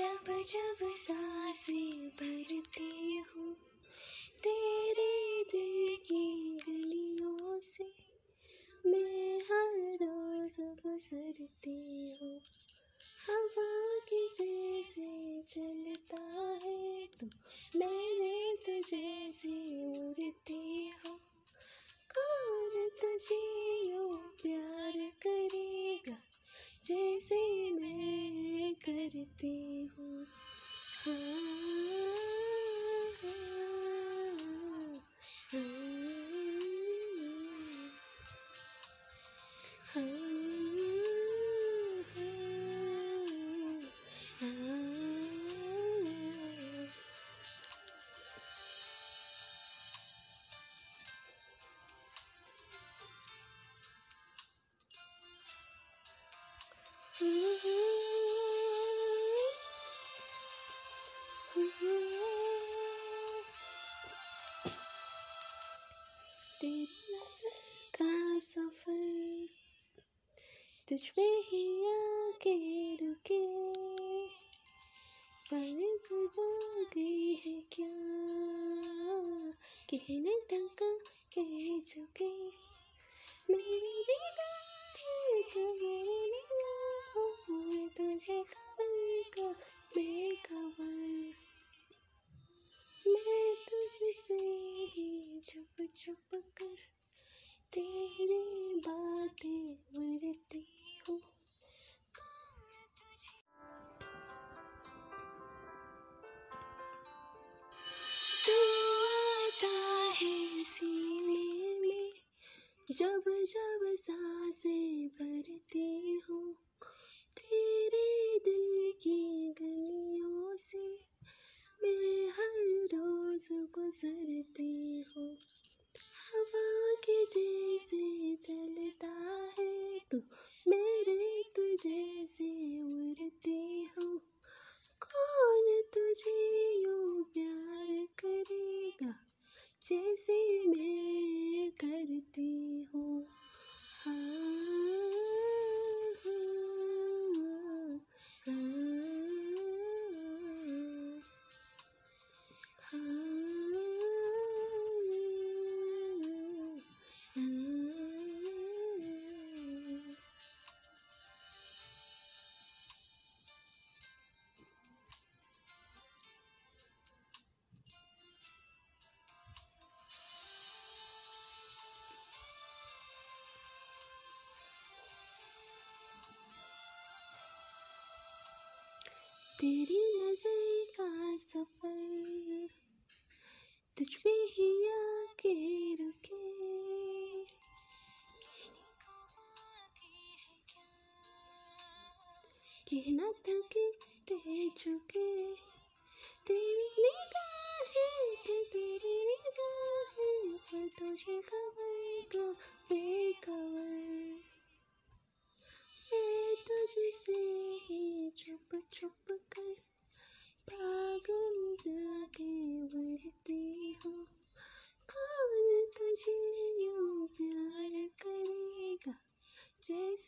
जब जब साँसें भरती हूँ, तेरे दिल की गलियों से मैं हर रोज गुजरती हूँ। हवा के जैसे चलता है तू मैंने तुझे नज़र का सफ़र तुझ पे ही आके रुके। पर गई है क्या? कहने तक कह चुके। मेरी निगाहें तो मेरी में तुझे खबर का बेखबर। मैं तुझसे ही छुप कर तेरी बातें मरती हूँ। जब जब साँसें जैसे मैं करती हूँ। तेरी नज़र का सफ़र तुझ पे ही आके रुके। कहना था कि ते चुके। तेरी निगाहें Jay-Z.